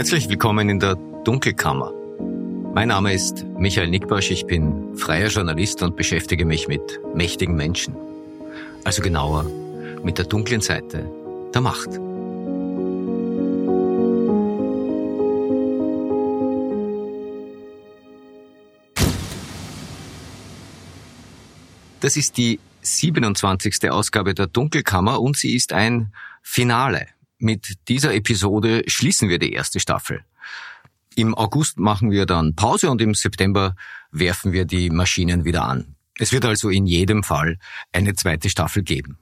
Herzlich willkommen in der Dunkelkammer. Mein Name ist Michael Nickbosch, ich bin freier Journalist und beschäftige mich mit mächtigen Menschen. Also genauer mit der dunklen Seite der Macht. Das ist die 27. Ausgabe der Dunkelkammer und sie ist ein Finale. Mit dieser Episode schließen wir die erste Staffel. Im August machen wir dann Pause und im September werfen wir die Maschinen wieder an. Es wird also in jedem Fall eine zweite Staffel geben.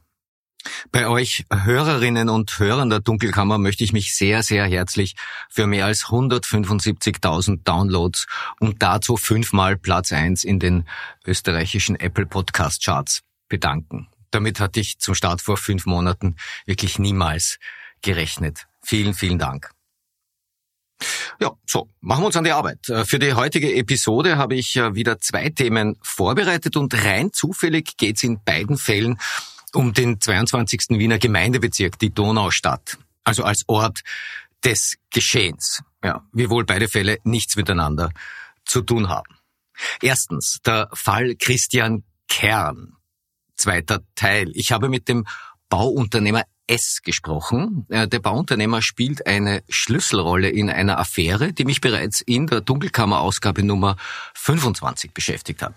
Bei euch Hörerinnen und Hörern der Dunkelkammer möchte ich mich sehr, sehr herzlich für mehr als 175.000 Downloads und dazu fünfmal Platz eins in den österreichischen Apple Podcast Charts bedanken. Damit hatte ich zum Start vor fünf Monaten wirklich niemals gerechnet. Vielen, vielen Dank. Ja, so, machen wir uns an die Arbeit. Äh, für die heutige Episode habe ich äh, wieder zwei Themen vorbereitet und rein zufällig geht es in beiden Fällen um den 22. Wiener Gemeindebezirk, die Donaustadt, also als Ort des Geschehens. Ja, wir wohl beide Fälle nichts miteinander zu tun haben. Erstens, der Fall Christian Kern. Zweiter Teil. Ich habe mit dem Bauunternehmer S gesprochen. Äh, der Bauunternehmer spielt eine Schlüsselrolle in einer Affäre, die mich bereits in der Dunkelkammer-Ausgabe Nummer 25 beschäftigt hat.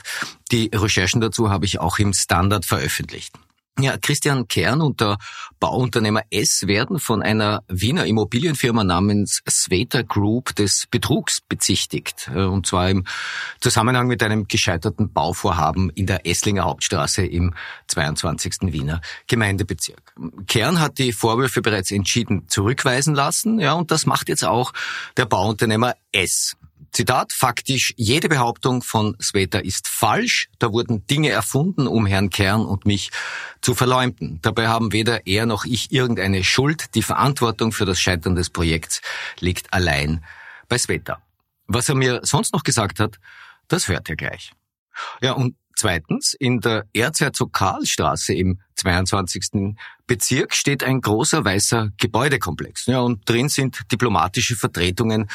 Die Recherchen dazu habe ich auch im Standard veröffentlicht. Ja, Christian Kern und der Bauunternehmer S werden von einer Wiener Immobilienfirma namens Sveta Group des Betrugs bezichtigt. Äh, und zwar im Zusammenhang mit einem gescheiterten Bauvorhaben in der Esslinger Hauptstraße im 22. Wiener Gemeindebezirk. Kern hat die Vorwürfe bereits entschieden zurückweisen lassen. Ja, und das macht jetzt auch der Bauunternehmer S. Zitat, faktisch, jede Behauptung von Sveta ist falsch. Da wurden Dinge erfunden, um Herrn Kern und mich zu verleumden. Dabei haben weder er noch ich irgendeine Schuld. Die Verantwortung für das Scheitern des Projekts liegt allein bei Sveta. Was er mir sonst noch gesagt hat, das hört ihr gleich. Ja, und Zweitens, in der Erzherzog Karlstraße im 22. Bezirk steht ein großer weißer Gebäudekomplex. Ja, und drin sind diplomatische Vertretungen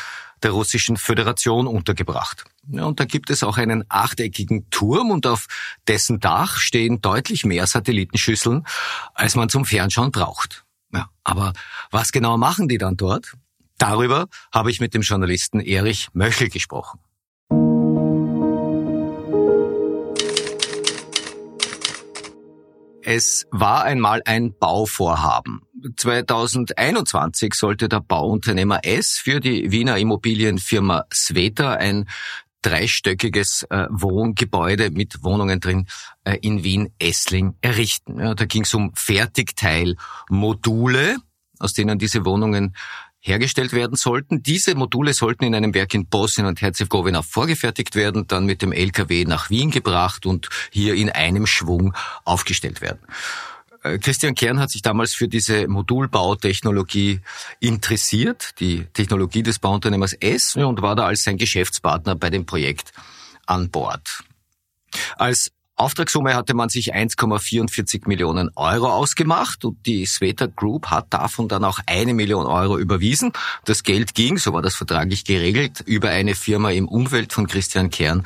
der Russischen Föderation untergebracht. Ja, und da gibt es auch einen achteckigen Turm und auf dessen Dach stehen deutlich mehr Satellitenschüsseln, als man zum Fernschauen braucht. Ja, aber was genau machen die dann dort? Darüber habe ich mit dem Journalisten Erich Möchel gesprochen. Es war einmal ein Bauvorhaben. 2021 sollte der Bauunternehmer S für die Wiener Immobilienfirma Sveta ein dreistöckiges äh, Wohngebäude mit Wohnungen drin äh, in Wien-Essling errichten. Ja, da ging es um Fertigteilmodule, aus denen diese Wohnungen hergestellt werden sollten. Diese Module sollten in einem Werk in Bosnien und Herzegowina vorgefertigt werden, dann mit dem LKW nach Wien gebracht und hier in einem Schwung aufgestellt werden. Äh, Christian Kern hat sich damals für diese Modulbautechnologie interessiert, die Technologie des Bauunternehmers S, und war da als sein Geschäftspartner bei dem Projekt an Bord. Als Auftragssumme hatte man sich 1,44 Millionen Euro ausgemacht und die Sveta Group hat davon dann auch eine Million Euro überwiesen. Das Geld ging, so war das vertraglich geregelt, über eine Firma im Umfeld von Christian Kern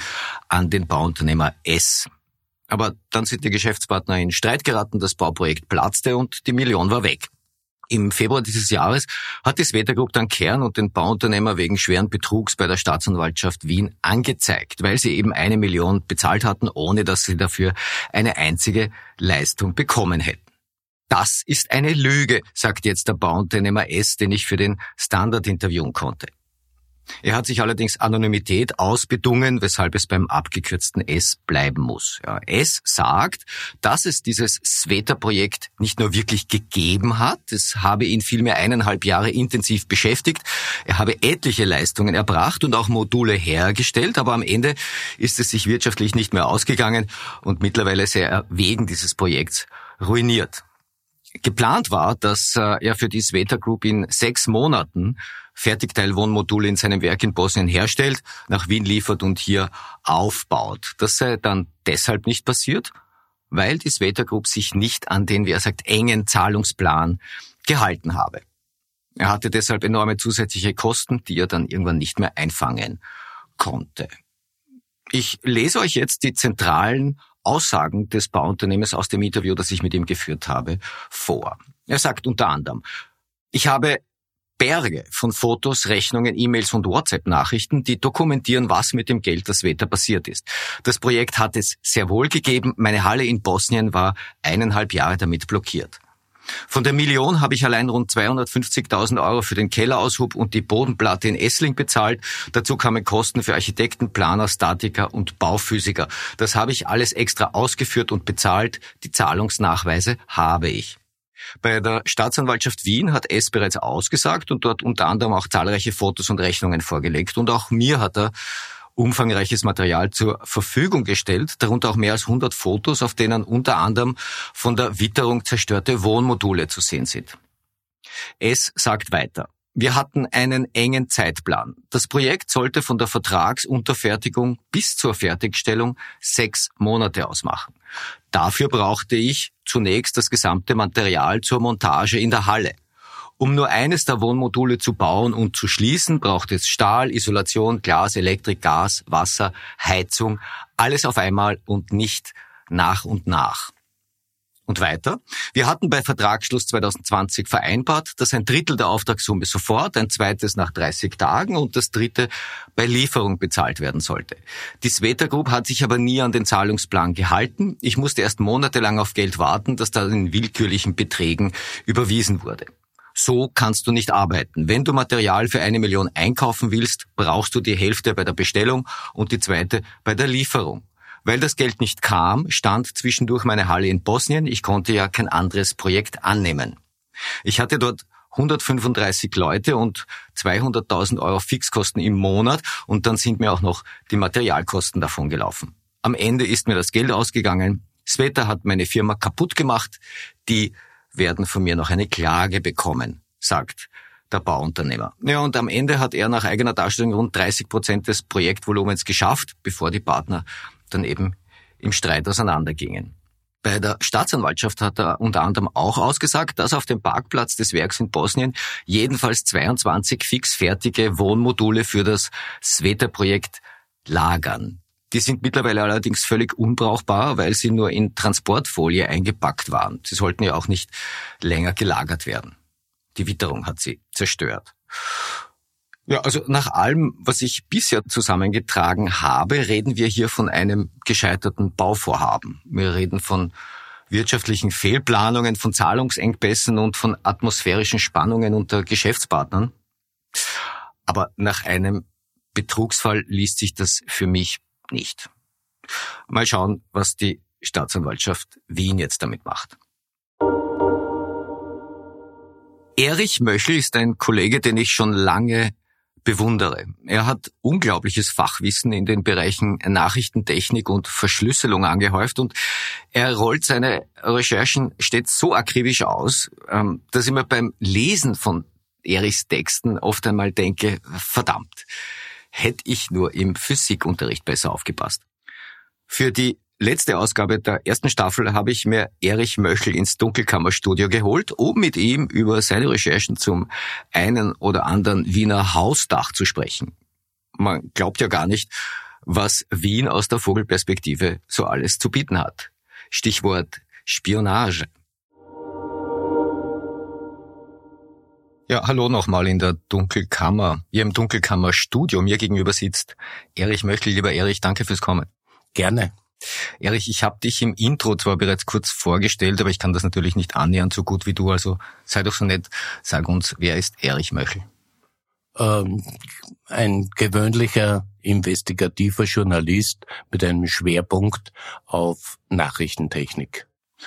an den Bauunternehmer S. Aber dann sind die Geschäftspartner in Streit geraten, das Bauprojekt platzte und die Million war weg. Im Februar dieses Jahres hat die Sveta Group dann Kern und den Bauunternehmer wegen schweren Betrugs bei der Staatsanwaltschaft Wien angezeigt, weil sie eben eine Million bezahlt hatten, ohne dass sie dafür eine einzige Leistung bekommen hätten. Das ist eine Lüge, sagt jetzt der Bauunternehmer S, den ich für den Standard interviewen konnte. Er hat sich allerdings Anonymität ausbedungen, weshalb es beim abgekürzten S bleiben muss. Ja, S sagt, dass es dieses Sveta-Projekt nicht nur wirklich gegeben hat, es habe ihn vielmehr eineinhalb Jahre intensiv beschäftigt, er habe etliche Leistungen erbracht und auch Module hergestellt, aber am Ende ist es sich wirtschaftlich nicht mehr ausgegangen und mittlerweile sei er wegen dieses Projekts ruiniert. Geplant war, dass äh, er für die Sveta Group in sechs Monaten Fertigteilwohnmodule in seinem Werk in Bosnien herstellt, nach Wien liefert und hier aufbaut. Das sei dann deshalb nicht passiert, weil die Sveta Group sich nicht an den, wie er sagt, engen Zahlungsplan gehalten habe. Er hatte deshalb enorme zusätzliche Kosten, die er dann irgendwann nicht mehr einfangen konnte. Ich lese euch jetzt die zentralen Aussagen des Bauunternehmens aus dem Interview, das ich mit ihm geführt habe, vor. Er sagt unter anderem, ich habe Berge von Fotos, Rechnungen, E-Mails und WhatsApp-Nachrichten, die dokumentieren, was mit dem Geld das Wetter passiert ist. Das Projekt hat es sehr wohl gegeben. Meine Halle in Bosnien war eineinhalb Jahre damit blockiert. Von der Million habe ich allein rund 250.000 Euro für den Kelleraushub und die Bodenplatte in Essling bezahlt. Dazu kamen Kosten für Architekten, Planer, Statiker und Bauphysiker. Das habe ich alles extra ausgeführt und bezahlt. Die Zahlungsnachweise habe ich. Bei der Staatsanwaltschaft Wien hat S bereits ausgesagt und dort unter anderem auch zahlreiche Fotos und Rechnungen vorgelegt. Und auch mir hat er umfangreiches Material zur Verfügung gestellt, darunter auch mehr als 100 Fotos, auf denen unter anderem von der Witterung zerstörte Wohnmodule zu sehen sind. S sagt weiter. Wir hatten einen engen Zeitplan. Das Projekt sollte von der Vertragsunterfertigung bis zur Fertigstellung sechs Monate ausmachen. Dafür brauchte ich zunächst das gesamte Material zur Montage in der Halle. Um nur eines der Wohnmodule zu bauen und zu schließen, braucht es Stahl, Isolation, Glas, Elektrik, Gas, Wasser, Heizung, alles auf einmal und nicht nach und nach. Und weiter. Wir hatten bei Vertragsschluss 2020 vereinbart, dass ein Drittel der Auftragssumme sofort, ein zweites nach 30 Tagen und das dritte bei Lieferung bezahlt werden sollte. Die Sveta Group hat sich aber nie an den Zahlungsplan gehalten. Ich musste erst monatelang auf Geld warten, das dann in willkürlichen Beträgen überwiesen wurde. So kannst du nicht arbeiten. Wenn du Material für eine Million einkaufen willst, brauchst du die Hälfte bei der Bestellung und die zweite bei der Lieferung. Weil das Geld nicht kam, stand zwischendurch meine Halle in Bosnien. Ich konnte ja kein anderes Projekt annehmen. Ich hatte dort 135 Leute und 200.000 Euro Fixkosten im Monat und dann sind mir auch noch die Materialkosten davon gelaufen. Am Ende ist mir das Geld ausgegangen. Sveta hat meine Firma kaputt gemacht. Die werden von mir noch eine Klage bekommen, sagt der Bauunternehmer. Ja, und am Ende hat er nach eigener Darstellung rund 30 Prozent des Projektvolumens geschafft, bevor die Partner dann eben im Streit auseinandergingen. Bei der Staatsanwaltschaft hat er unter anderem auch ausgesagt, dass auf dem Parkplatz des Werks in Bosnien jedenfalls 22 fixfertige Wohnmodule für das Sveta-Projekt lagern. Die sind mittlerweile allerdings völlig unbrauchbar, weil sie nur in Transportfolie eingepackt waren. Sie sollten ja auch nicht länger gelagert werden. Die Witterung hat sie zerstört. Ja, also nach allem, was ich bisher zusammengetragen habe, reden wir hier von einem gescheiterten Bauvorhaben. Wir reden von wirtschaftlichen Fehlplanungen, von Zahlungsengpässen und von atmosphärischen Spannungen unter Geschäftspartnern. Aber nach einem Betrugsfall liest sich das für mich nicht. Mal schauen, was die Staatsanwaltschaft Wien jetzt damit macht. Erich Möchel ist ein Kollege, den ich schon lange bewundere. Er hat unglaubliches Fachwissen in den Bereichen Nachrichtentechnik und Verschlüsselung angehäuft und er rollt seine Recherchen stets so akribisch aus, ähm, dass ich mir beim Lesen von Erichs Texten oft einmal denke, verdammt, hätte ich nur im Physikunterricht besser aufgepasst. Für die letzte Ausgabe der ersten Staffel habe ich mir Erich Möchel ins Dunkelkammerstudio geholt, um mit ihm über seine Recherchen zum einen oder anderen Wiener Hausdach zu sprechen. Man glaubt ja gar nicht, was Wien aus der Vogelperspektive so alles zu bieten hat. Stichwort Spionage. Ja, hallo nochmal in der Dunkelkammer, hier im Dunkelkammerstudio. Mir gegenüber sitzt Erich Möchel. Lieber Erich, danke fürs Kommen. Gerne. Erich, ich habe dich im Intro zwar bereits kurz vorgestellt, aber ich kann das natürlich nicht annähernd so gut wie du. Also sei doch so nett, sag uns, wer ist Erich Möchel? Ähm, ein gewöhnlicher investigativer Journalist mit einem Schwerpunkt auf Nachrichtentechnik.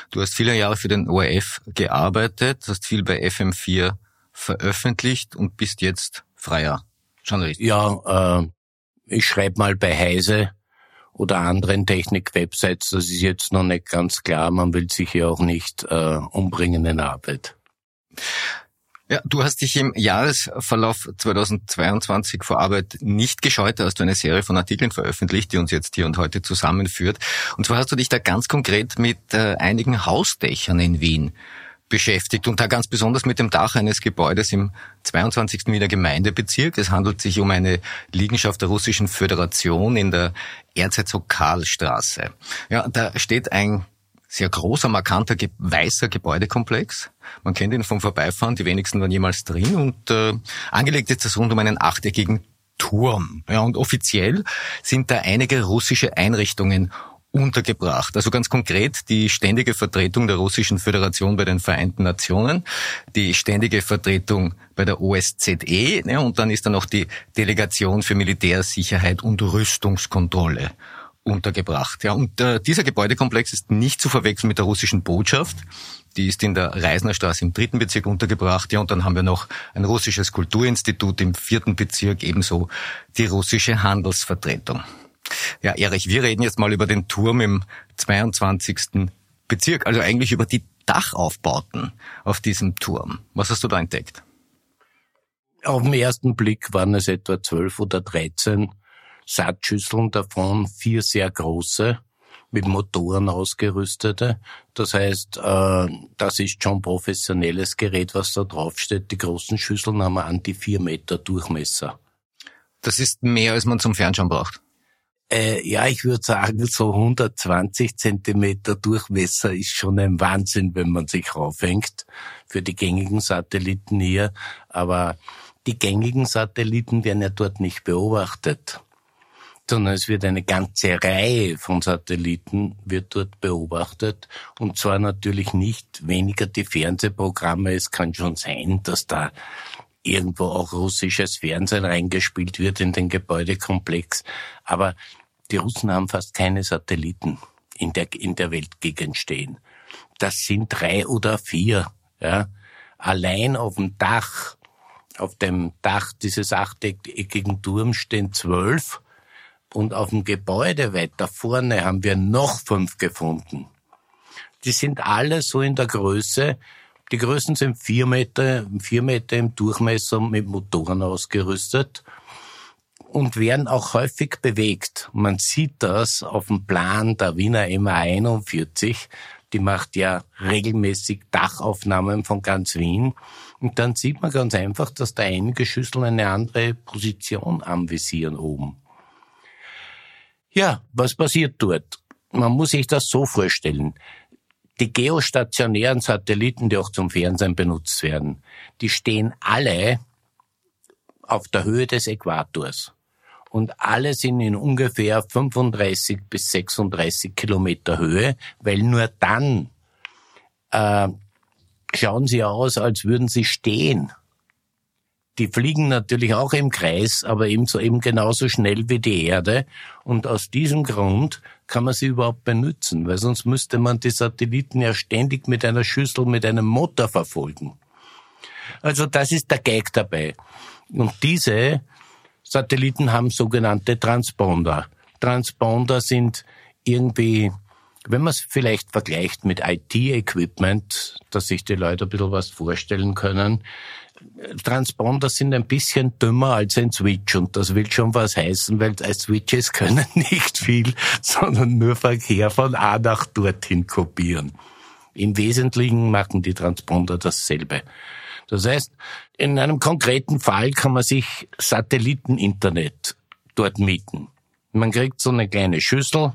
Du hast viele Jahre für den ORF gearbeitet, hast viel bei FM4 veröffentlicht und bist jetzt freier Journalist. Ja, äh, ich schreibe mal bei Heise oder anderen Technik-Websites. Das ist jetzt noch nicht ganz klar. Man will sich ja auch nicht äh, umbringen in Arbeit. Ja, du hast dich im Jahresverlauf 2022 vor Arbeit nicht gescheut, da hast du eine Serie von Artikeln veröffentlicht, die uns jetzt hier und heute zusammenführt. Und zwar hast du dich da ganz konkret mit äh, einigen Hausdächern in Wien beschäftigt und da ganz besonders mit dem Dach eines Gebäudes im 22. Wiener Gemeindebezirk. Es handelt sich um eine Liegenschaft der Russischen Föderation in der Erzherzog Karlstraße. Ja, da steht ein sehr großer, markanter, weißer Gebäudekomplex. Man kennt ihn vom Vorbeifahren, die wenigsten waren jemals drin und äh, angelegt ist das rund um einen achteckigen Turm. Ja, und offiziell sind da einige russische Einrichtungen untergebracht. Also ganz konkret die ständige Vertretung der Russischen Föderation bei den Vereinten Nationen, die ständige Vertretung bei der OSZE ne, und dann ist da noch die Delegation für Militärsicherheit und Rüstungskontrolle untergebracht. Ja, und äh, dieser Gebäudekomplex ist nicht zu verwechseln mit der russischen Botschaft. Die ist in der Reisnerstraße im dritten Bezirk untergebracht. Ja, und dann haben wir noch ein russisches Kulturinstitut im vierten Bezirk, ebenso die russische Handelsvertretung. Ja, Erich, wir reden jetzt mal über den Turm im 22. Bezirk, also eigentlich über die Dachaufbauten auf diesem Turm. Was hast du da entdeckt? Auf den ersten Blick waren es etwa zwölf oder dreizehn Saatschüsseln, davon vier sehr große, mit Motoren ausgerüstete. Das heißt, äh, das ist schon professionelles Gerät, was da draufsteht. Die großen Schüsseln haben an die vier Meter Durchmesser. Das ist mehr, als man zum Fernschauen braucht. Äh, ja, ich würde sagen, so 120 Zentimeter Durchmesser ist schon ein Wahnsinn, wenn man sich raufhängt für die gängigen Satelliten hier. Aber die gängigen Satelliten werden ja dort nicht beobachtet, sondern es wird eine ganze Reihe von Satelliten wird dort beobachtet. Und zwar natürlich nicht weniger die Fernsehprogramme. Es kann schon sein, dass da irgendwo auch russisches Fernsehen reingespielt wird in den Gebäudekomplex. Aber die Russen haben fast keine Satelliten in der, in der Weltgegend stehen. Das sind drei oder vier, ja. Allein auf dem Dach, auf dem Dach dieses achteckigen Turms stehen zwölf und auf dem Gebäude weiter vorne haben wir noch fünf gefunden. Die sind alle so in der Größe, die Größen sind vier Meter, vier Meter im Durchmesser mit Motoren ausgerüstet und werden auch häufig bewegt. Man sieht das auf dem Plan der Wiener MA41. Die macht ja regelmäßig Dachaufnahmen von ganz Wien. Und dann sieht man ganz einfach, dass da einige Schüsseln eine andere Position anvisieren oben. Ja, was passiert dort? Man muss sich das so vorstellen. Die geostationären Satelliten, die auch zum Fernsehen benutzt werden, die stehen alle auf der Höhe des Äquators und alle sind in ungefähr 35 bis 36 Kilometer Höhe, weil nur dann äh, schauen sie aus, als würden sie stehen. Die fliegen natürlich auch im Kreis, aber ebenso eben genauso schnell wie die Erde. Und aus diesem Grund kann man sie überhaupt benutzen, weil sonst müsste man die Satelliten ja ständig mit einer Schüssel, mit einem Motor verfolgen. Also das ist der Gag dabei. Und diese Satelliten haben sogenannte Transponder. Transponder sind irgendwie, wenn man es vielleicht vergleicht mit IT-Equipment, dass sich die Leute ein bisschen was vorstellen können, Transponder sind ein bisschen dümmer als ein Switch und das will schon was heißen, weil Switches können nicht viel, sondern nur Verkehr von A nach dorthin kopieren. Im Wesentlichen machen die Transponder dasselbe. Das heißt, in einem konkreten Fall kann man sich Satelliteninternet dort mieten. Man kriegt so eine kleine Schüssel,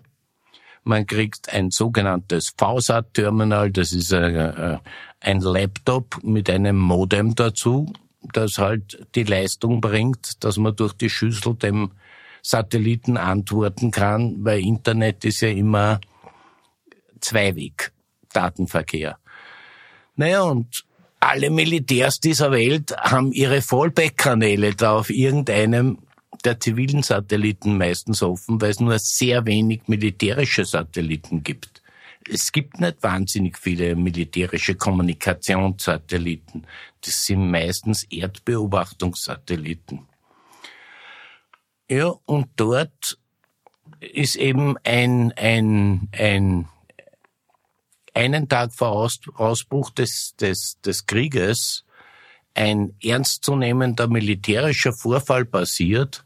man kriegt ein sogenanntes VSAT-Terminal, das ist ein, äh, ein Laptop mit einem Modem dazu, das halt die Leistung bringt, dass man durch die Schüssel dem Satelliten antworten kann, weil Internet ist ja immer Zweiweg-Datenverkehr. Naja, und alle Militärs dieser Welt haben ihre Fallback-Kanäle da auf irgendeinem der zivilen Satelliten meistens offen, weil es nur sehr wenig militärische Satelliten gibt. Es gibt nicht wahnsinnig viele militärische Kommunikationssatelliten. Das sind meistens Erdbeobachtungssatelliten. Ja, und dort ist eben ein, ein, ein einen Tag vor Ausbruch des, des, des Krieges ein ernstzunehmender militärischer Vorfall passiert,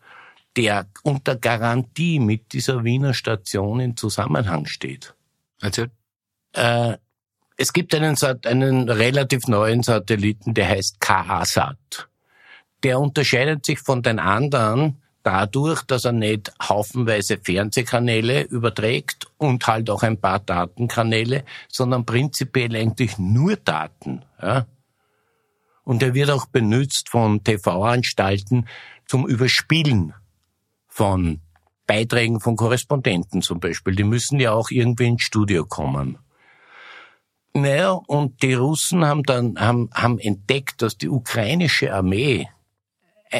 der unter Garantie mit dieser Wiener Station in Zusammenhang steht. Erzähl. Äh, Es gibt einen, einen relativ neuen Satelliten, der heißt KA-Sat. Der unterscheidet sich von den anderen dadurch, dass er nicht haufenweise Fernsehkanäle überträgt und halt auch ein paar Datenkanäle, sondern prinzipiell eigentlich nur Daten. Ja? Und er wird auch benutzt von TV-Anstalten zum Überspielen von Beiträgen von Korrespondenten zum Beispiel. Die müssen ja auch irgendwie ins Studio kommen. Naja, und die Russen haben dann haben, haben entdeckt, dass die ukrainische Armee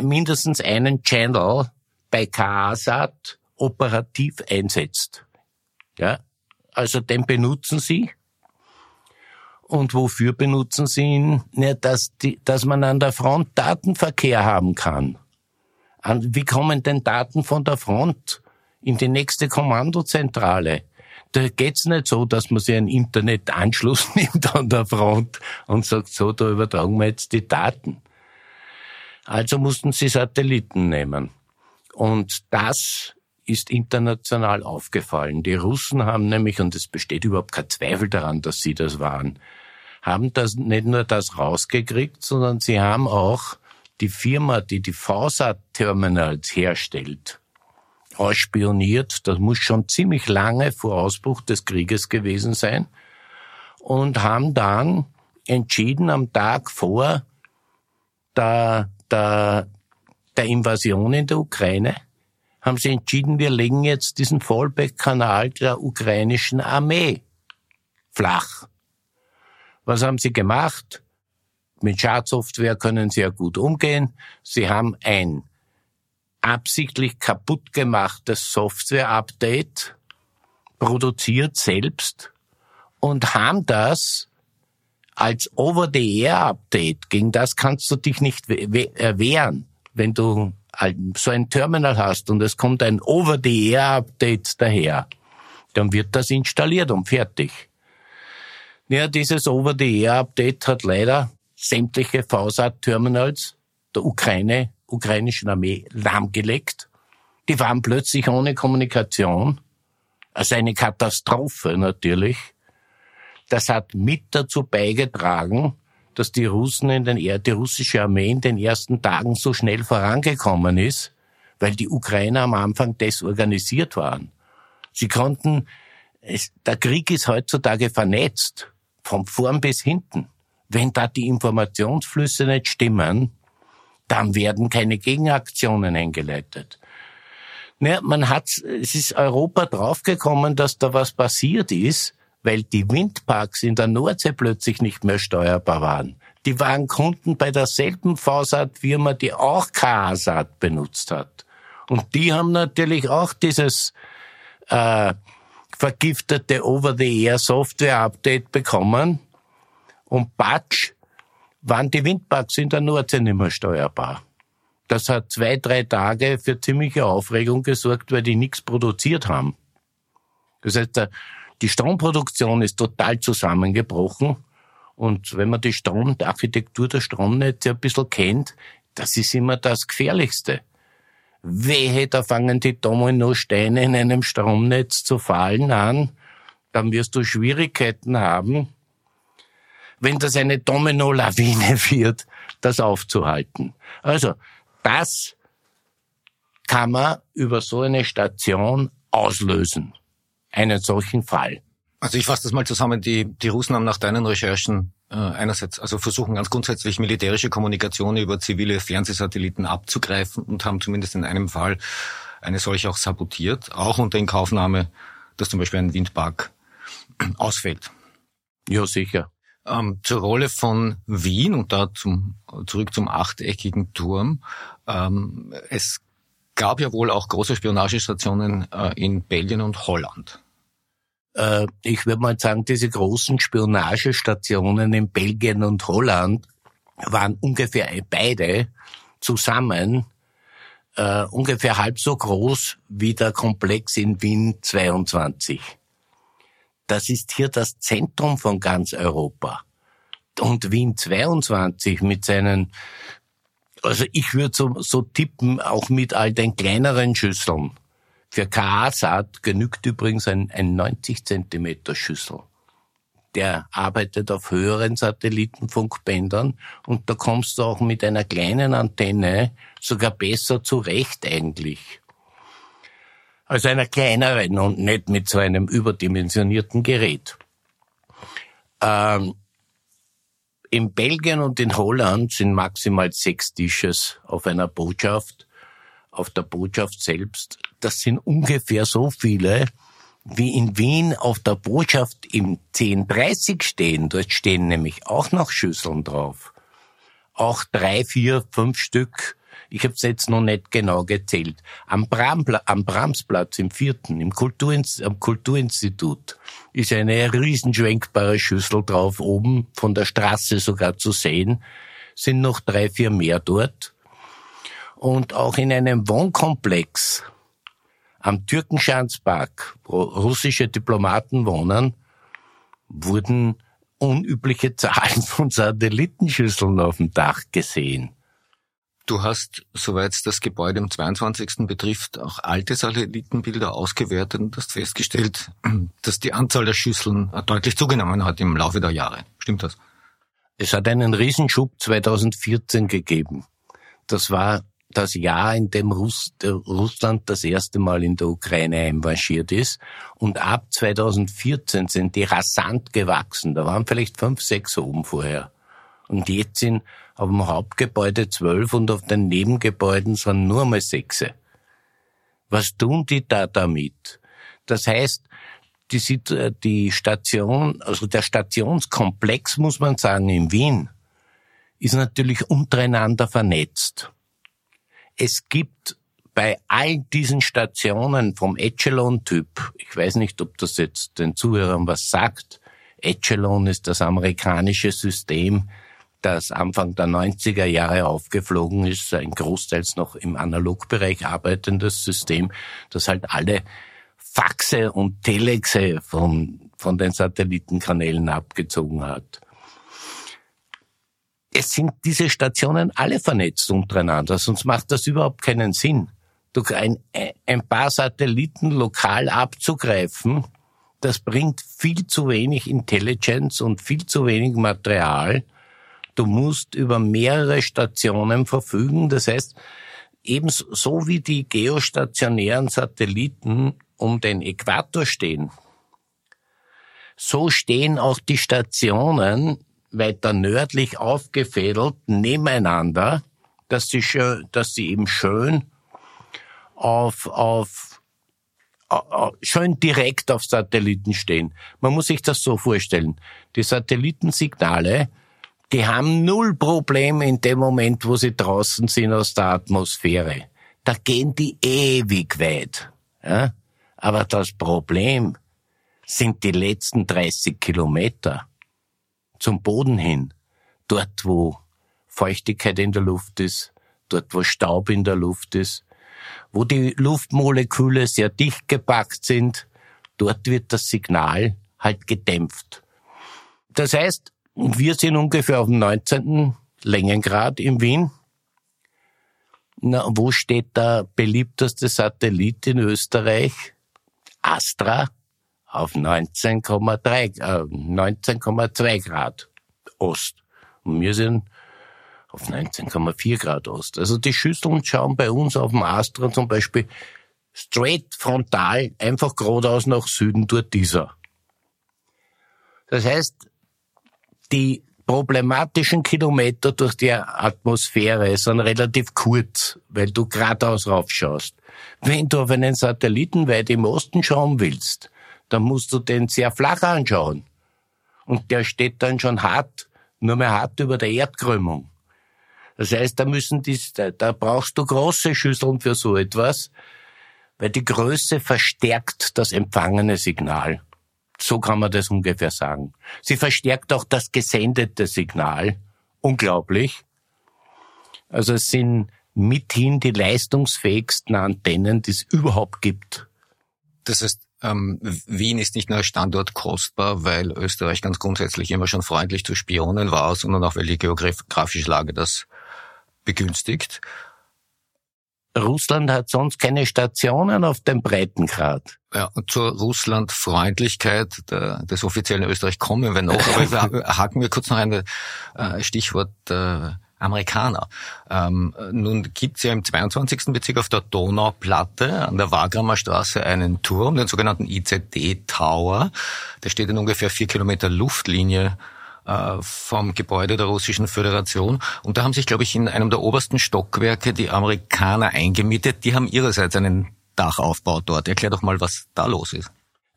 mindestens einen Channel bei KASAT operativ einsetzt. Ja, also den benutzen sie. Und wofür benutzen sie ihn? Ja, dass, die, dass man an der Front Datenverkehr haben kann. Wie kommen denn Daten von der Front in die nächste Kommandozentrale? Da geht's nicht so, dass man sich einen Internetanschluss nimmt an der Front und sagt, so, da übertragen wir jetzt die Daten. Also mussten sie Satelliten nehmen. Und das ist international aufgefallen. Die Russen haben nämlich, und es besteht überhaupt kein Zweifel daran, dass sie das waren, haben das nicht nur das rausgekriegt, sondern sie haben auch die Firma, die die VSAT-Terminals herstellt, ausspioniert. Das muss schon ziemlich lange vor Ausbruch des Krieges gewesen sein. Und haben dann entschieden, am Tag vor der der, der Invasion in der Ukraine haben sie entschieden, wir legen jetzt diesen Fallback-Kanal der ukrainischen Armee flach. Was haben sie gemacht? Mit Schadsoftware können sie ja gut umgehen. Sie haben ein absichtlich kaputt gemachtes Software-Update produziert selbst und haben das als Over-the-Air-Update, gegen das kannst du dich nicht äh, wehren, wenn du so ein Terminal hast und es kommt ein Over-the-Air-Update daher, dann wird das installiert und fertig. Ja, dieses Over-the-Air-Update hat leider sämtliche VSAT-Terminals der Ukraine, ukrainischen Armee lahmgelegt. Die waren plötzlich ohne Kommunikation. Also eine Katastrophe natürlich. Das hat mit dazu beigetragen, dass die Russen in den, die russische Armee in den ersten Tagen so schnell vorangekommen ist, weil die Ukrainer am Anfang desorganisiert waren. Sie konnten, es, der Krieg ist heutzutage vernetzt, von vorn bis hinten. Wenn da die Informationsflüsse nicht stimmen, dann werden keine Gegenaktionen eingeleitet. Naja, man hat, es ist Europa draufgekommen, dass da was passiert ist, weil die Windparks in der Nordsee plötzlich nicht mehr steuerbar waren. Die waren Kunden bei derselben VSAT-Firma, die auch KASAT benutzt hat. Und die haben natürlich auch dieses äh, vergiftete Over-the-Air-Software-Update bekommen. Und Batsch waren die Windparks in der Nordsee nicht mehr steuerbar. Das hat zwei, drei Tage für ziemliche Aufregung gesorgt, weil die nichts produziert haben. Das heißt, der die Stromproduktion ist total zusammengebrochen. Und wenn man die Strom, die Architektur der Stromnetze ein bisschen kennt, das ist immer das Gefährlichste. Wehe, da fangen die Dominosteine in einem Stromnetz zu fallen an, dann wirst du Schwierigkeiten haben, wenn das eine Domino-Lawine wird, das aufzuhalten. Also, das kann man über so eine Station auslösen einen solchen Fall. Also ich fasse das mal zusammen. Die, die Russen haben nach deinen Recherchen äh, einerseits also versuchen ganz grundsätzlich militärische Kommunikation über zivile Fernsehsatelliten abzugreifen und haben zumindest in einem Fall eine solche auch sabotiert, auch unter Inkaufnahme, dass zum Beispiel ein Windpark ausfällt. Ja, sicher. Ähm, zur Rolle von Wien und da zum, zurück zum achteckigen Turm. Ähm, es gab ja wohl auch große Spionagestationen äh, in Belgien und Holland. Äh, ich würde mal sagen, diese großen Spionagestationen in Belgien und Holland waren ungefähr beide zusammen äh, ungefähr halb so groß wie der Komplex in Wien 22. Das ist hier das Zentrum von ganz Europa. Und Wien 22 mit seinen also ich würde so, so tippen, auch mit all den kleineren Schüsseln. Für KA-Saat genügt übrigens ein, ein 90 Zentimeter Schüssel. der arbeitet auf höheren Satellitenfunkbändern und da kommst du auch mit einer kleinen Antenne sogar besser zurecht eigentlich. Also einer kleineren und nicht mit so einem überdimensionierten Gerät. Ähm, in Belgien und in Holland sind maximal sechs Dishes auf einer Botschaft, auf der Botschaft selbst. Das sind ungefähr so viele, wie in Wien auf der Botschaft im 1030 stehen. Dort stehen nämlich auch noch Schüsseln drauf. Auch drei, vier, fünf Stück. Ich habe es jetzt noch nicht genau gezählt. Am, Brampla am Bramsplatz im vierten, im Kulturinst am Kulturinstitut, ist eine riesenschwenkbare Schüssel drauf, oben von der Straße sogar zu sehen. Sind noch drei, vier mehr dort. Und auch in einem Wohnkomplex am Türkenschanzpark, wo russische Diplomaten wohnen, wurden unübliche Zahlen von Satellitenschüsseln auf dem Dach gesehen. Du hast, soweit das Gebäude im 22. betrifft, auch alte Satellitenbilder ausgewertet und hast festgestellt, dass die Anzahl der Schüsseln deutlich zugenommen hat im Laufe der Jahre. Stimmt das? Es hat einen Riesenschub 2014 gegeben. Das war das Jahr, in dem Russ, Russland das erste Mal in der Ukraine einmarschiert ist. Und ab 2014 sind die rasant gewachsen. Da waren vielleicht fünf, sechs oben vorher. Und jetzt sind auf dem Hauptgebäude zwölf und auf den Nebengebäuden sind nur mal sechs. Was tun die da damit? Das heißt, die, die Station, also der Stationskomplex, muss man sagen, in Wien, ist natürlich untereinander vernetzt es gibt bei all diesen Stationen vom Echelon-Typ, ich weiß nicht, ob das jetzt den Zuhörern was sagt, Echelon ist das amerikanische System, das Anfang der 90er Jahre aufgeflogen ist, ein großteils noch im Analogbereich arbeitendes System, das halt alle Faxe und Telexe von, von den Satellitenkanälen abgezogen hat es sind diese Stationen alle vernetzt untereinander, sonst macht das überhaupt keinen Sinn. Durch ein, ein paar Satelliten lokal abzugreifen, das bringt viel zu wenig Intelligence und viel zu wenig Material. Du musst über mehrere Stationen verfügen. Das heißt, ebenso wie die geostationären Satelliten um den Äquator stehen, so stehen auch die Stationen weiter nördlich aufgefädelt nebeneinander, dass sie, schön, dass sie eben schön auf, auf, schön direkt auf Satelliten stehen. Man muss sich das so vorstellen. Die Satellitensignale, die haben null Problem in dem Moment, wo sie draußen sind aus der Atmosphäre. Da gehen die ewig weit. Ja? Aber das Problem sind die letzten 30 Kilometer zum Boden hin, dort wo Feuchtigkeit in der Luft ist, dort wo Staub in der Luft ist, wo die Luftmoleküle sehr dicht gepackt sind, dort wird das Signal halt gedämpft. Das heißt, wir sind ungefähr auf dem 19. Längengrad in Wien. Na, wo steht der beliebteste Satellit in Österreich? Astra auf 19,3, äh, 19,2 Grad Ost. Und wir sind auf 19,4 Grad Ost. Also die Schüsseln schauen bei uns auf dem Astra zum Beispiel straight frontal, einfach geradeaus nach Süden durch dieser. Das heißt, die problematischen Kilometer durch die Atmosphäre sind relativ kurz, weil du geradeaus raufschaust. Wenn du auf einen Satelliten weit im Osten schauen willst, dann musst du den sehr flach anschauen. Und der steht dann schon hart, nur mehr hart über der Erdkrümmung. Das heißt, da müssen die, da brauchst du große Schüsseln für so etwas, weil die Größe verstärkt das empfangene Signal. So kann man das ungefähr sagen. Sie verstärkt auch das gesendete Signal. Unglaublich. Also es sind mithin die leistungsfähigsten Antennen, die es überhaupt gibt. Das heißt, ähm, Wien ist nicht nur Standort kostbar, weil Österreich ganz grundsätzlich immer schon freundlich zu Spionen war, sondern auch weil die geografische Lage das begünstigt. Russland hat sonst keine Stationen auf dem Breitengrad. Ja, und zur Russlandfreundlichkeit des offiziellen Österreich kommen wir noch, aber wir haken wir kurz noch ein äh, Stichwort äh, Amerikaner. Ähm, nun gibt's ja im 22. Bezirk auf der Donauplatte an der Wagramer Straße einen Turm, den sogenannten ICD Tower. Der steht in ungefähr vier Kilometer Luftlinie äh, vom Gebäude der Russischen Föderation. Und da haben sich, glaube ich, in einem der obersten Stockwerke die Amerikaner eingemietet. Die haben ihrerseits einen Dachaufbau dort. Erklär doch mal, was da los ist.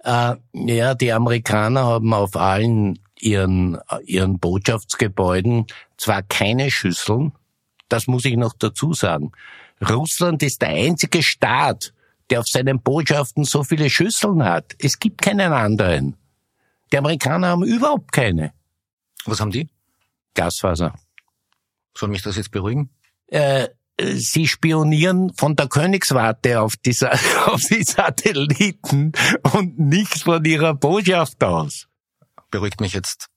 Äh, ja, die Amerikaner haben auf allen ihren, ihren Botschaftsgebäuden zwar keine Schüsseln, das muss ich noch dazu sagen. Russland ist der einzige Staat, der auf seinen Botschaften so viele Schüsseln hat. Es gibt keinen anderen. Die Amerikaner haben überhaupt keine. Was haben die? Gasfaser. Soll mich das jetzt beruhigen? Äh, sie spionieren von der Königswarte auf die, auf die Satelliten und nicht von ihrer Botschaft aus. Beruhigt mich jetzt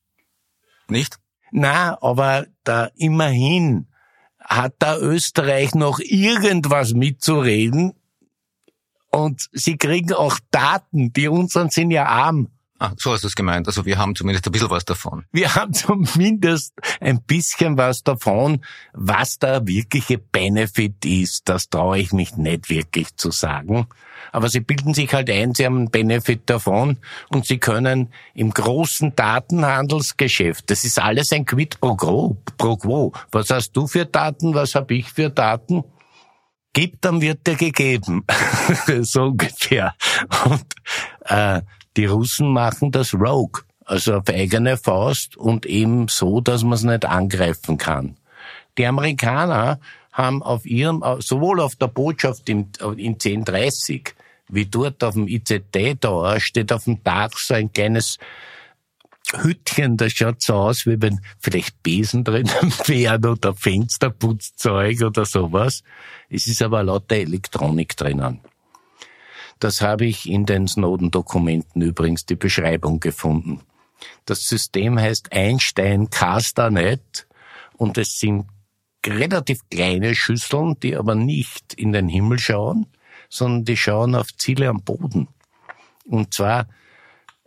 nicht? Na, aber da immerhin hat da Österreich noch irgendwas mitzureden und sie kriegen auch Daten, die unseren sind ja arm. Ah, so hast du es gemeint. Also wir haben zumindest ein bisschen was davon. Wir haben zumindest ein bisschen was davon. Was der wirkliche Benefit ist, das traue ich mich nicht wirklich zu sagen. Aber sie bilden sich halt ein, sie haben einen Benefit davon und sie können im großen Datenhandelsgeschäft, das ist alles ein Quid pro quo. Pro quo. Was hast du für Daten, was habe ich für Daten? Gibt, dann wird dir gegeben. so ungefähr. Und äh, die Russen machen das Rogue, also auf eigene Faust und eben so, dass man es nicht angreifen kann. Die Amerikaner haben auf ihrem, sowohl auf der Botschaft in, in 1030 wie dort auf dem ICT da steht auf dem Dach so ein kleines Hütchen, das schaut so aus, wie wenn vielleicht Besen drinnen wären oder Fensterputzzeug oder sowas. Es ist aber lauter Elektronik drinnen. Das habe ich in den Snowden-Dokumenten übrigens die Beschreibung gefunden. Das System heißt Einstein Castanet und es sind relativ kleine Schüsseln, die aber nicht in den Himmel schauen, sondern die schauen auf Ziele am Boden. Und zwar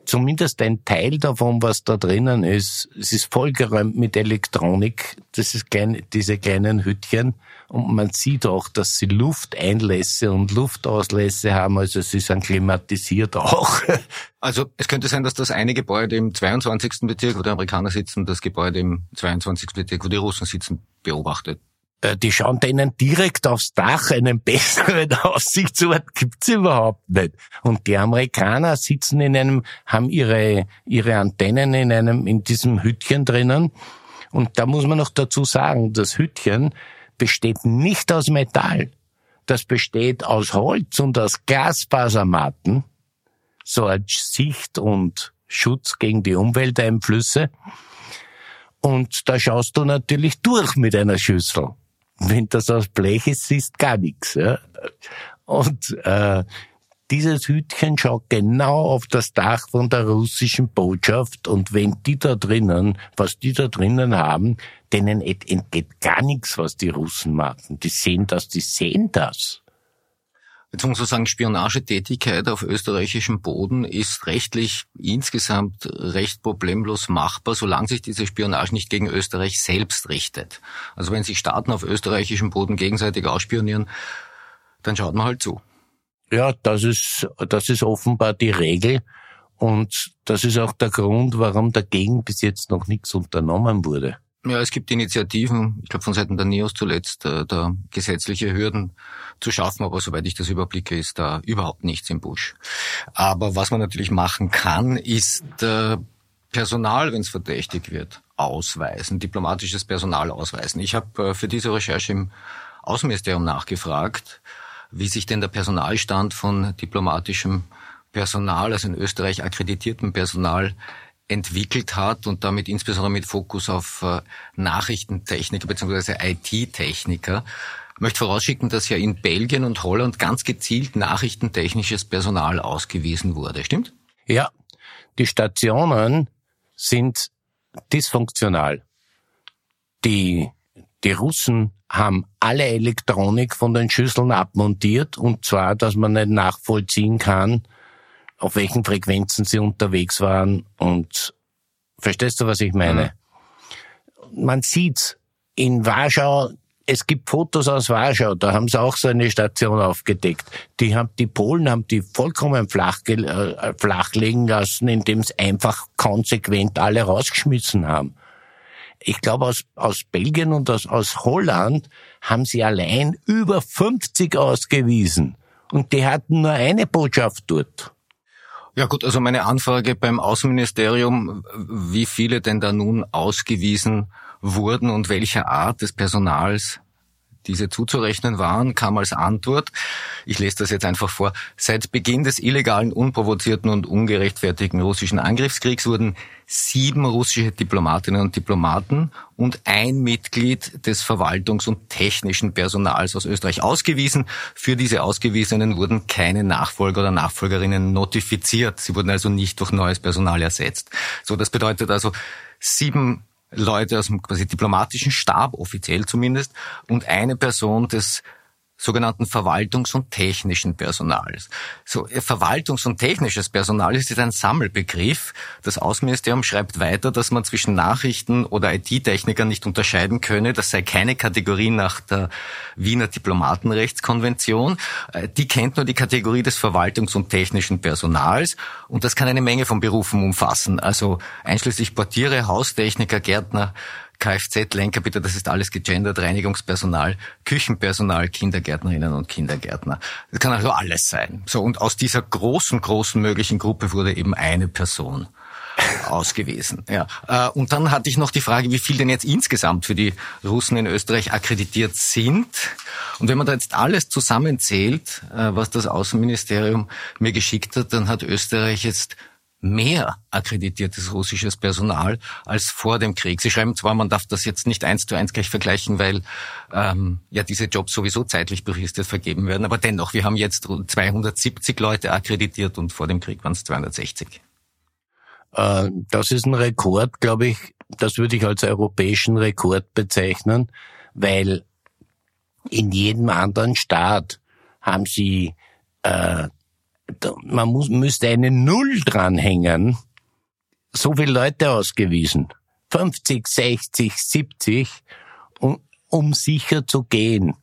zumindest ein Teil davon, was da drinnen ist, es ist vollgeräumt mit Elektronik, das ist klein, diese kleinen Hütchen, und man sieht auch, dass sie Lufteinlässe und Luftauslässe haben, also sie sind klimatisiert auch. Also es könnte sein, dass das eine Gebäude im 22. Bezirk, wo die Amerikaner sitzen, das Gebäude im 22. Bezirk, wo die Russen sitzen, beobachtet. Äh, die schauen denen direkt aufs Dach, einen besseren Aussichtsort gibt's überhaupt nicht. Und die Amerikaner sitzen in einem, haben ihre, ihre Antennen in einem, in diesem Hütchen drinnen. Und da muss man noch dazu sagen, das Hütchen besteht nicht aus Metall. Das besteht aus Holz und aus Glasfasermatten, so als Sicht und Schutz gegen die Umwelteinflüsse. Und da schaust du natürlich durch mit einer Schüssel. Wenn das aus Blech ist, ist gar nichts. Ja? Und äh, dieses Hütchen schaut genau auf das Dach von der russischen Botschaft und wenn die da drinnen, was die da drinnen haben, denen entgeht gar nichts, was die Russen machen. Die sehen das, die sehen das. Jetzt muss man sagen, Spionagetätigkeit auf österreichischem Boden ist rechtlich insgesamt recht problemlos machbar, solange sich diese Spionage nicht gegen Österreich selbst richtet. Also wenn sich Staaten auf österreichischem Boden gegenseitig ausspionieren, dann schaut man halt zu. Ja, das ist, das ist offenbar die Regel. Und das ist auch der Grund, warum dagegen bis jetzt noch nichts unternommen wurde. Ja, es gibt Initiativen, ich glaube von Seiten der NEOS zuletzt, äh, da gesetzliche Hürden zu schaffen, aber soweit ich das überblicke, ist da überhaupt nichts im Busch. Aber was man natürlich machen kann, ist äh, Personal, wenn es verdächtig wird, ausweisen, diplomatisches Personal ausweisen. Ich habe äh, für diese Recherche im Außenministerium nachgefragt, wie sich denn der Personalstand von diplomatischem Personal, also in Österreich akkreditiertem Personal, entwickelt hat und damit insbesondere mit Fokus auf äh, Nachrichtentechniker bzw. IT-Techniker. Ich möchte vorausschicken, dass ja in Belgien und Holland ganz gezielt nachrichtentechnisches Personal ausgewiesen wurde. Stimmt? Ja, die Stationen sind dysfunktional. Die Die Russen haben alle Elektronik von den Schüsseln abmontiert und zwar, dass man nicht nachvollziehen kann, auf welchen Frequenzen sie unterwegs waren und verstehst du, was ich meine? Mhm. Man sieht's in Warschau, es gibt Fotos aus Warschau, da haben sie auch so eine Station aufgedeckt. Die haben, die Polen haben die vollkommen flach, äh, flachlegen lassen, indem sie einfach konsequent alle rausgeschmissen haben. Ich glaube, aus, aus Belgien und aus, aus Holland haben sie allein über 50 ausgewiesen. Und die hatten nur eine Botschaft dort. Ja gut, also meine Anfrage beim Außenministerium, wie viele denn da nun ausgewiesen wurden und welcher Art des Personals diese zuzurechnen waren, kam als Antwort, ich lese das jetzt einfach vor, seit Beginn des illegalen, unprovozierten und ungerechtfertigten russischen Angriffskriegs wurden sieben russische Diplomatinnen und Diplomaten und ein Mitglied des Verwaltungs- und technischen Personals aus Österreich ausgewiesen. Für diese Ausgewiesenen wurden keine Nachfolger oder Nachfolgerinnen notifiziert. Sie wurden also nicht durch neues Personal ersetzt. So, das bedeutet also sieben Leute aus dem quasi diplomatischen Stab, offiziell zumindest, und eine Person des sogenannten Verwaltungs- und technischen Personals. So, äh, Verwaltungs- und technisches Personal ist ein Sammelbegriff. Das Außenministerium schreibt weiter, dass man zwischen Nachrichten oder IT-Technikern nicht unterscheiden könne. Das sei keine Kategorie nach der Wiener Diplomatenrechtskonvention. Äh, die kennt nur die Kategorie des Verwaltungs- und technischen Personals. Und das kann eine Menge von Berufen umfassen. Also einschließlich Portiere, Haustechniker, Gärtner, Kfz-Lenker, bitte, das ist alles gegendert, Reinigungspersonal, Küchenpersonal, Kindergärtnerinnen und Kindergärtner. Das kann also alles sein. So, und aus dieser großen, großen möglichen Gruppe wurde eben eine Person ausgewiesen. Ja. Äh, und dann hatte ich noch die Frage, wie viel denn jetzt insgesamt für die Russen in Österreich akkreditiert sind. Und wenn man da jetzt alles zusammenzählt, äh, was das Außenministerium mir geschickt hat, dann hat Österreich jetzt mehr akkreditiertes russisches Personal als vor dem Krieg. Sie schreiben zwar, man darf das jetzt nicht eins zu eins gleich vergleichen, weil ähm, ja diese Jobs sowieso zeitlich befristet vergeben werden, aber dennoch, wir haben jetzt 270 Leute akkreditiert und vor dem Krieg waren es 260. Äh, das ist ein Rekord, glaube ich, das würde ich als europäischen Rekord bezeichnen, weil in jedem anderen Staat haben sie äh, man muss, müsste eine Null dranhängen. So viele Leute ausgewiesen. 50, 60, 70, um, um sicher zu gehen.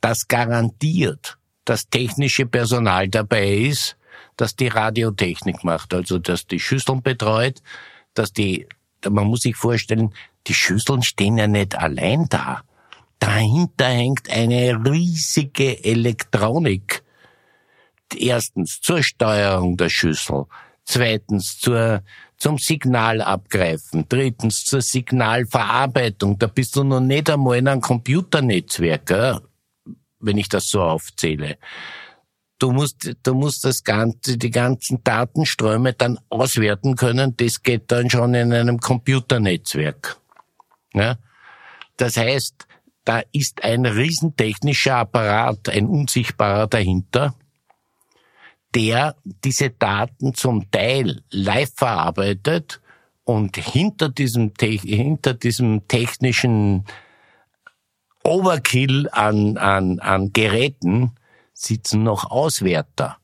Das garantiert, dass technische Personal dabei ist, dass die Radiotechnik macht, also dass die Schüsseln betreut, dass die, man muss sich vorstellen, die Schüsseln stehen ja nicht allein da. Dahinter hängt eine riesige Elektronik erstens zur Steuerung der Schüssel, zweitens zur, zum Signalabgreifen, drittens zur Signalverarbeitung. Da bist du noch nicht einmal in einem Computernetzwerk, gell? wenn ich das so aufzähle. Du musst, du musst das ganze, die ganzen Datenströme dann auswerten können. Das geht dann schon in einem Computernetzwerk. Ja? Das heißt, da ist ein riesentechnischer Apparat, ein unsichtbarer dahinter der diese Daten zum Teil live verarbeitet und hinter diesem, hinter diesem technischen Overkill an, an, an Geräten sitzen noch Auswerter.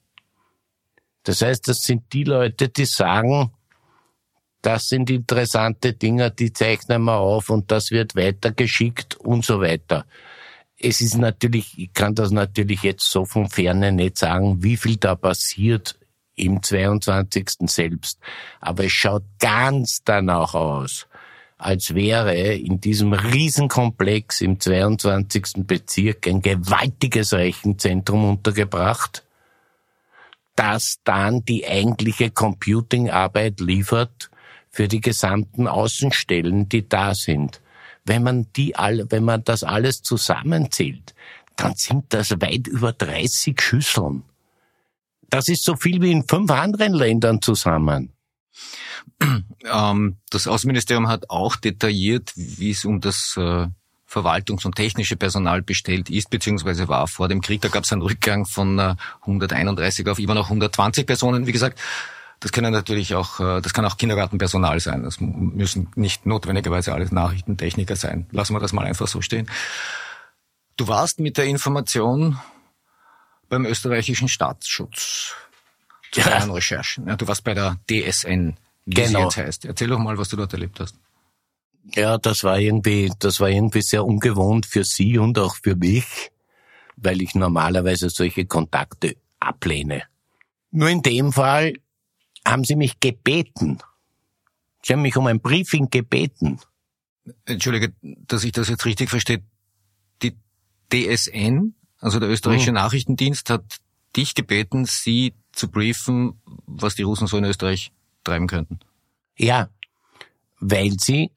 Das heißt, das sind die Leute, die sagen, das sind interessante Dinge, die zeichnen wir auf und das wird weitergeschickt und so weiter es ist natürlich, ich kann das natürlich jetzt so von Ferne nicht sagen, wie viel da passiert im 22. selbst. Aber es schaut ganz danach aus, als wäre in diesem Riesenkomplex im 22. Bezirk ein gewaltiges Rechenzentrum untergebracht, das dann die eigentliche Computingarbeit liefert für die gesamten Außenstellen, die da sind wenn man die alle, wenn man das alles zusammenzählt, dann sind das weit über 30 Schüsseln. Das ist so viel wie in fünf anderen Ländern zusammen. Ähm, das Außenministerium hat auch detailliert, wie es um das äh, Verwaltungs- und technische Personal bestellt ist, beziehungsweise war vor dem Krieg. Da gab es einen Rückgang von 131 äh, auf immer noch 120 Personen. Wie gesagt, Das können natürlich auch, äh, das kann auch Kindergartenpersonal sein. Das müssen nicht notwendigerweise alles Nachrichtentechniker sein. Lassen wir das mal einfach so stehen. Du warst mit der Information beim österreichischen Staatsschutz zu ja. deinen Recherchen. Ja, du warst bei der DSN, wie genau. sie jetzt heißt. Erzähl doch mal, was du dort erlebt hast. Ja, das war irgendwie, das war irgendwie sehr ungewohnt für Sie und auch für mich, weil ich normalerweise solche Kontakte ablehne. Nur in dem Fall haben Sie mich gebeten. Sie haben mich um ein Briefing gebeten. Entschuldige, dass ich das jetzt richtig verstehe. Die DSN, also der österreichische hm. Nachrichtendienst, hat dich gebeten, Sie zu briefen, was die Russen so in Österreich treiben könnten. Ja, weil sie,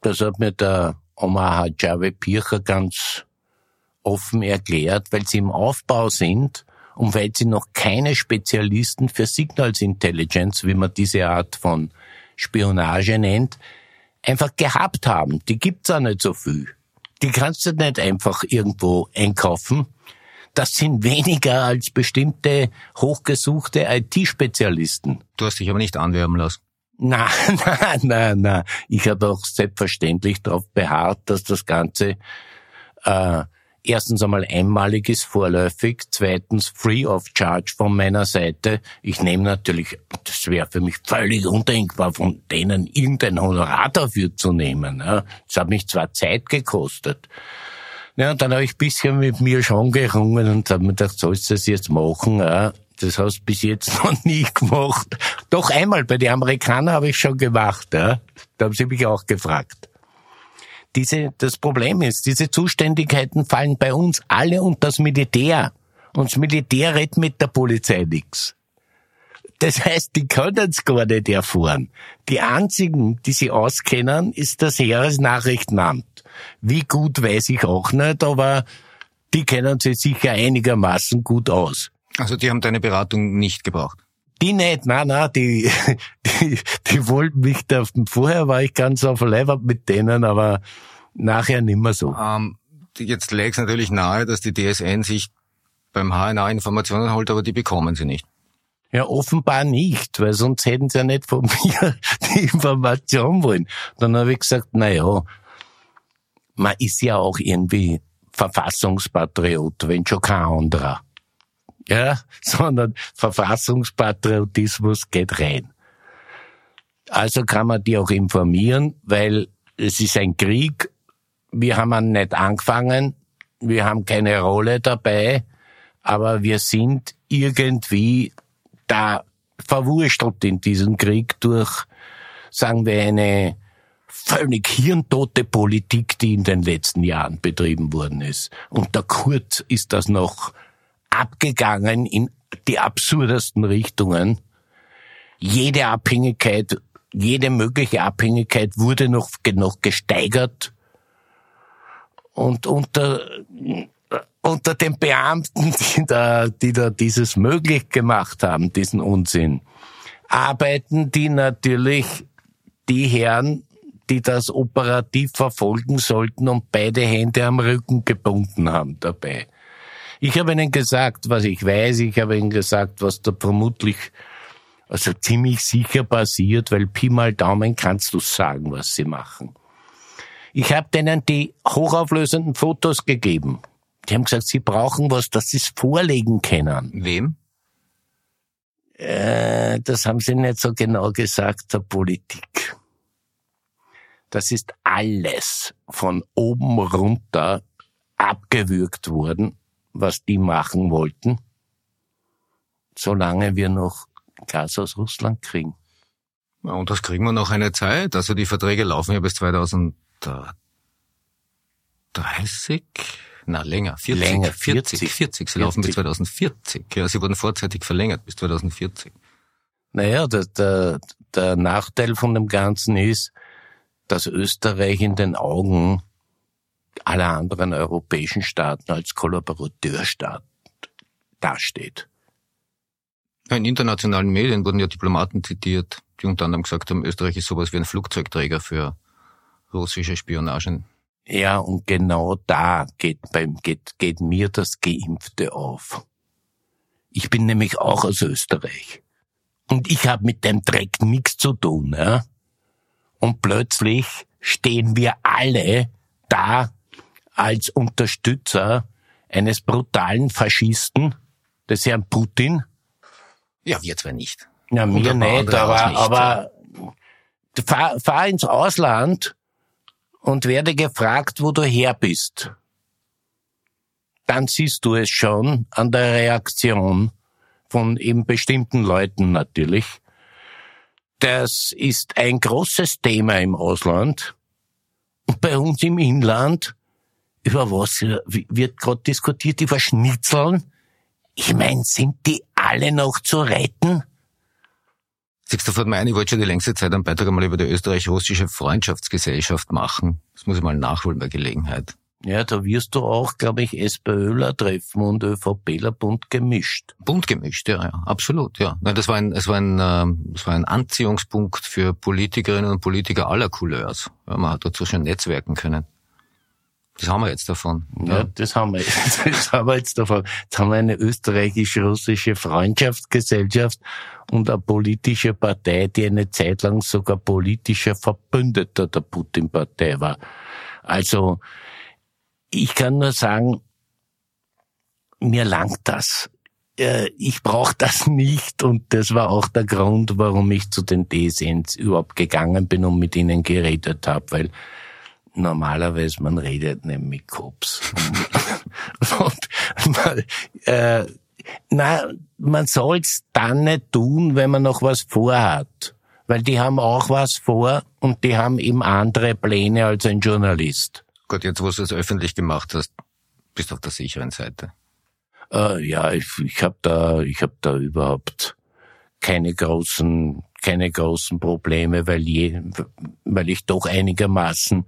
das hat mir der Omar Javed Pircher ganz offen erklärt, weil sie im Aufbau sind und weil sie noch keine Spezialisten für Signals Intelligence, wie man diese Art von Spionage nennt, einfach gehabt haben. Die gibt's auch nicht so viel. Die kannst du nicht einfach irgendwo einkaufen. Das sind weniger als bestimmte hochgesuchte IT-Spezialisten. Du hast dich aber nicht anwerben lassen. Na, na, na, na. Ich habe auch selbstverständlich darauf beharrt, dass das Ganze äh, erstens einmal einmalig ist, vorläufig, zweitens free of charge von meiner Seite. Ich nehme natürlich, das wäre für mich völlig undenkbar, von denen irgendein Honorar dafür zu nehmen. Das hat mich zwar Zeit gekostet. Ja, und dann habe ich bisschen mit mir schon gerungen und habe mir gedacht, sollst du das jetzt machen? Das hast du bis jetzt noch nie gemacht. Doch einmal bei den Amerikanern habe ich schon gemacht. Da haben sie mich auch gefragt diese, das Problem ist, diese Zuständigkeiten fallen bei uns alle unter das Militär. Und das Militär redet mit der Polizei nichts. Das heißt, die können es gar nicht erfahren. Die einzigen, die sie auskennen, ist das Heeresnachrichtenamt. Wie gut weiß ich auch nicht, aber die kennen sich sicher einigermaßen gut aus. Also die haben deine Beratung nicht gebraucht? Die nicht, nein, nein, die, die, die wollten mich da, vorher war ich ganz auf Leib mit denen, aber nachher nimmer so. Ähm, jetzt lägt es natürlich nahe, dass die DSN sich beim HNA Informationen holt, aber die bekommen sie nicht. Ja, offenbar nicht, weil sonst hätten sie ja nicht von mir die Information wollen. Dann habe ich gesagt, na ja, man ist ja auch irgendwie Verfassungspatriot, wenn schon kein anderer ja, sondern Verfassungspatriotismus geht rein. Also kann man die auch informieren, weil es ist ein Krieg. Wir haben ihn nicht angefangen. Wir haben keine Rolle dabei. Aber wir sind irgendwie da verwurstelt in diesem Krieg durch, sagen wir, eine völlig hirntote Politik, die in den letzten Jahren betrieben worden ist. Und der Kurt ist das noch abgegangen in die absurdesten Richtungen. Jede Abhängigkeit, jede mögliche Abhängigkeit wurde noch, noch gesteigert. Und unter, unter den Beamten, die da, die da dieses möglich gemacht haben, diesen Unsinn, arbeiten die natürlich die Herren, die das operativ verfolgen sollten und beide Hände am Rücken gebunden haben dabei. Ich habe Ihnen gesagt, was ich weiß. Ich habe Ihnen gesagt, was da vermutlich also ziemlich sicher passiert, weil Pi mal Daumen kannst du sagen, was sie machen. Ich habe denen die hochauflösenden Fotos gegeben. Die haben gesagt, sie brauchen was, das sie vorlegen können. Wem? Äh, das haben sie nicht so genau gesagt, der Politik. Das ist alles von oben runter abgewürgt worden was die machen wollten, solange wir noch Gas aus Russland kriegen. Und das kriegen wir noch eine Zeit. Also die Verträge laufen ja bis 2030. Na, länger. 40. Länger, 40. 40. 40. Sie 40. laufen bis 2040. Ja, sie wurden vorzeitig verlängert bis 2040. Naja, der, der, der Nachteil von dem Ganzen ist, dass Österreich in den Augen aller anderen europäischen Staaten als Kollaborateurstaat dasteht. In internationalen Medien wurden ja Diplomaten zitiert, die unter anderem gesagt haben, Österreich ist sowas wie ein Flugzeugträger für russische Spionagen. Ja, und genau da geht, beim, geht, geht mir das Geimpfte auf. Ich bin nämlich auch aus Österreich. Und ich habe mit dem Dreck nichts zu tun. Ja? Und plötzlich stehen wir alle da als Unterstützer eines brutalen Faschisten, des Herrn Putin. Ja, wir zwar nicht. Ja, mir nicht, aber, nicht. aber fahr, fahr ins Ausland und werde gefragt, wo du her bist. Dann siehst du es schon an der Reaktion von eben bestimmten Leuten natürlich. Das ist ein großes Thema im Ausland. Und bei uns im Inland, über was wird gerade diskutiert? Über Schnitzeln? Ich mein, sind die alle noch zu retten? Siehst du, mein, ich wollte schon die längste Zeit einen Beitrag einmal über die österreich-russische Freundschaftsgesellschaft machen. Das muss ich mal nachholen bei Gelegenheit. Ja, da wirst du auch, glaube ich, SPÖler treffen und ÖVPler bunt gemischt. Bunt gemischt, ja, ja, absolut, ja. Nein, das war ein, es war ein, ähm, das war ein Anziehungspunkt für Politikerinnen und Politiker aller Couleurs. Ja, man hat dazu schon netzwerken können. Das haben wir jetzt davon. Ja, ja das haben wir jetzt. Das haben wir jetzt davon. Jetzt haben wir eine österreichisch-russische Freundschaftsgesellschaft und eine politische Partei, die eine Zeit lang sogar politischer Verbündeter der Putin-Partei war. Also, ich kann nur sagen, mir langt das. Äh, ich brauche das nicht und das war auch der Grund, warum ich zu den DSNs überhaupt gegangen bin und mit ihnen geredet habe, weil normalerweise man redet nicht mit Cops. und man, äh, na, man soll's dann nicht tun, wenn man noch was vorhat. Weil die haben auch was vor und die haben eben andere Pläne als ein Journalist. Gott, jetzt wo du es öffentlich gemacht hast, bist du auf der sicheren Seite. Äh, ja, ich, ich habe da, ich habe da überhaupt keine großen, keine großen Probleme, weil je, weil ich doch einigermaßen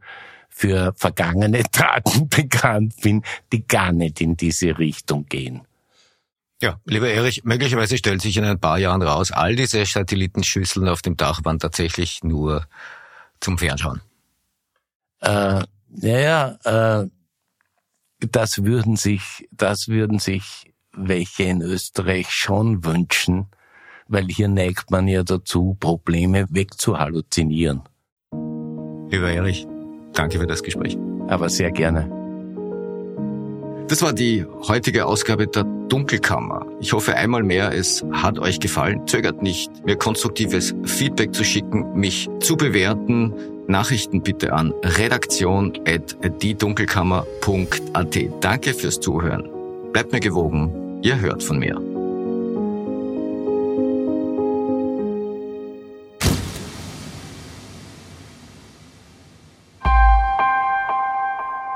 für vergangene Taten bekannt bin, die gar nicht in diese Richtung gehen. Ja, lieber Erich, möglicherweise stellt sich in ein paar Jahren raus, all diese Satellitenschüsseln auf dem Dach waren tatsächlich nur zum Fernschauen. Äh, ja, äh, das würden sich, das würden sich welche in Österreich schon wünschen, weil hier neigt man ja dazu, Probleme wegzuhalluzinieren. Lieber Erich, Danke für das Gespräch. Aber sehr gerne. Das war die heutige Ausgabe der Dunkelkammer. Ich hoffe einmal mehr, es hat euch gefallen. Zögert nicht, mir konstruktives Feedback zu schicken, mich zu bewerten. Nachrichten bitte an redaktion.diedunkelkammer.at. Danke fürs Zuhören. Bleibt mir gewogen. Ihr hört von mir.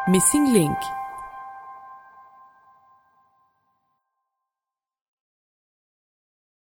Missing Link